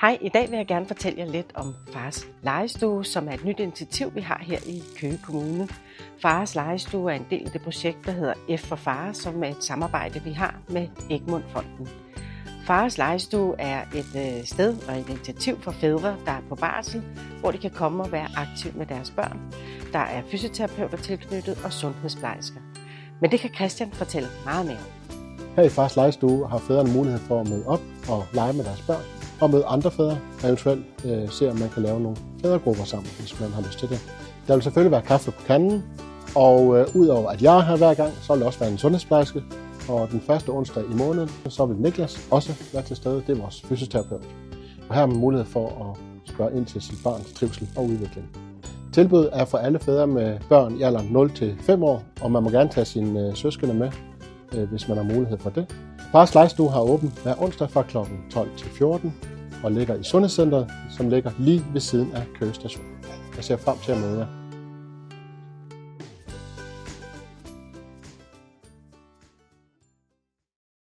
Hej, i dag vil jeg gerne fortælle jer lidt om Fars Lejestue, som er et nyt initiativ, vi har her i Køge Kommune. Fars Lejestue er en del af det projekt, der hedder F for Far, som er et samarbejde, vi har med Egmont Fonden. Fars Lejestue er et øh, sted og et initiativ for fædre, der er på barsel, hvor de kan komme og være aktiv med deres børn. Der er fysioterapeuter tilknyttet og sundhedsplejersker. Men det kan Christian fortælle meget mere om. Her i Fars Lejestue har fædrene mulighed for at møde op og lege med deres børn, og møde andre fædre, og eventuelt øh, se, om man kan lave nogle fædregrupper sammen, hvis man har lyst til det. Der vil selvfølgelig være kaffe på kanden, og øh, udover at jeg er her hver gang, så vil der også være en sundhedsplejerske, og den første onsdag i måneden, så vil Niklas også være til stede. Det er vores fysioterapeut. Og her har man mulighed for at spørge ind til sit barns trivsel og udvikling. Tilbuddet er for alle fædre med børn i alderen 0-5 år, og man må gerne tage sine øh, søskende med, øh, hvis man har mulighed for det. Fars Lejestue har åbent hver onsdag fra kl. 12 til 14 og ligger i Sundhedscenteret, som ligger lige ved siden af køgestationen. Jeg ser frem til at møde jer.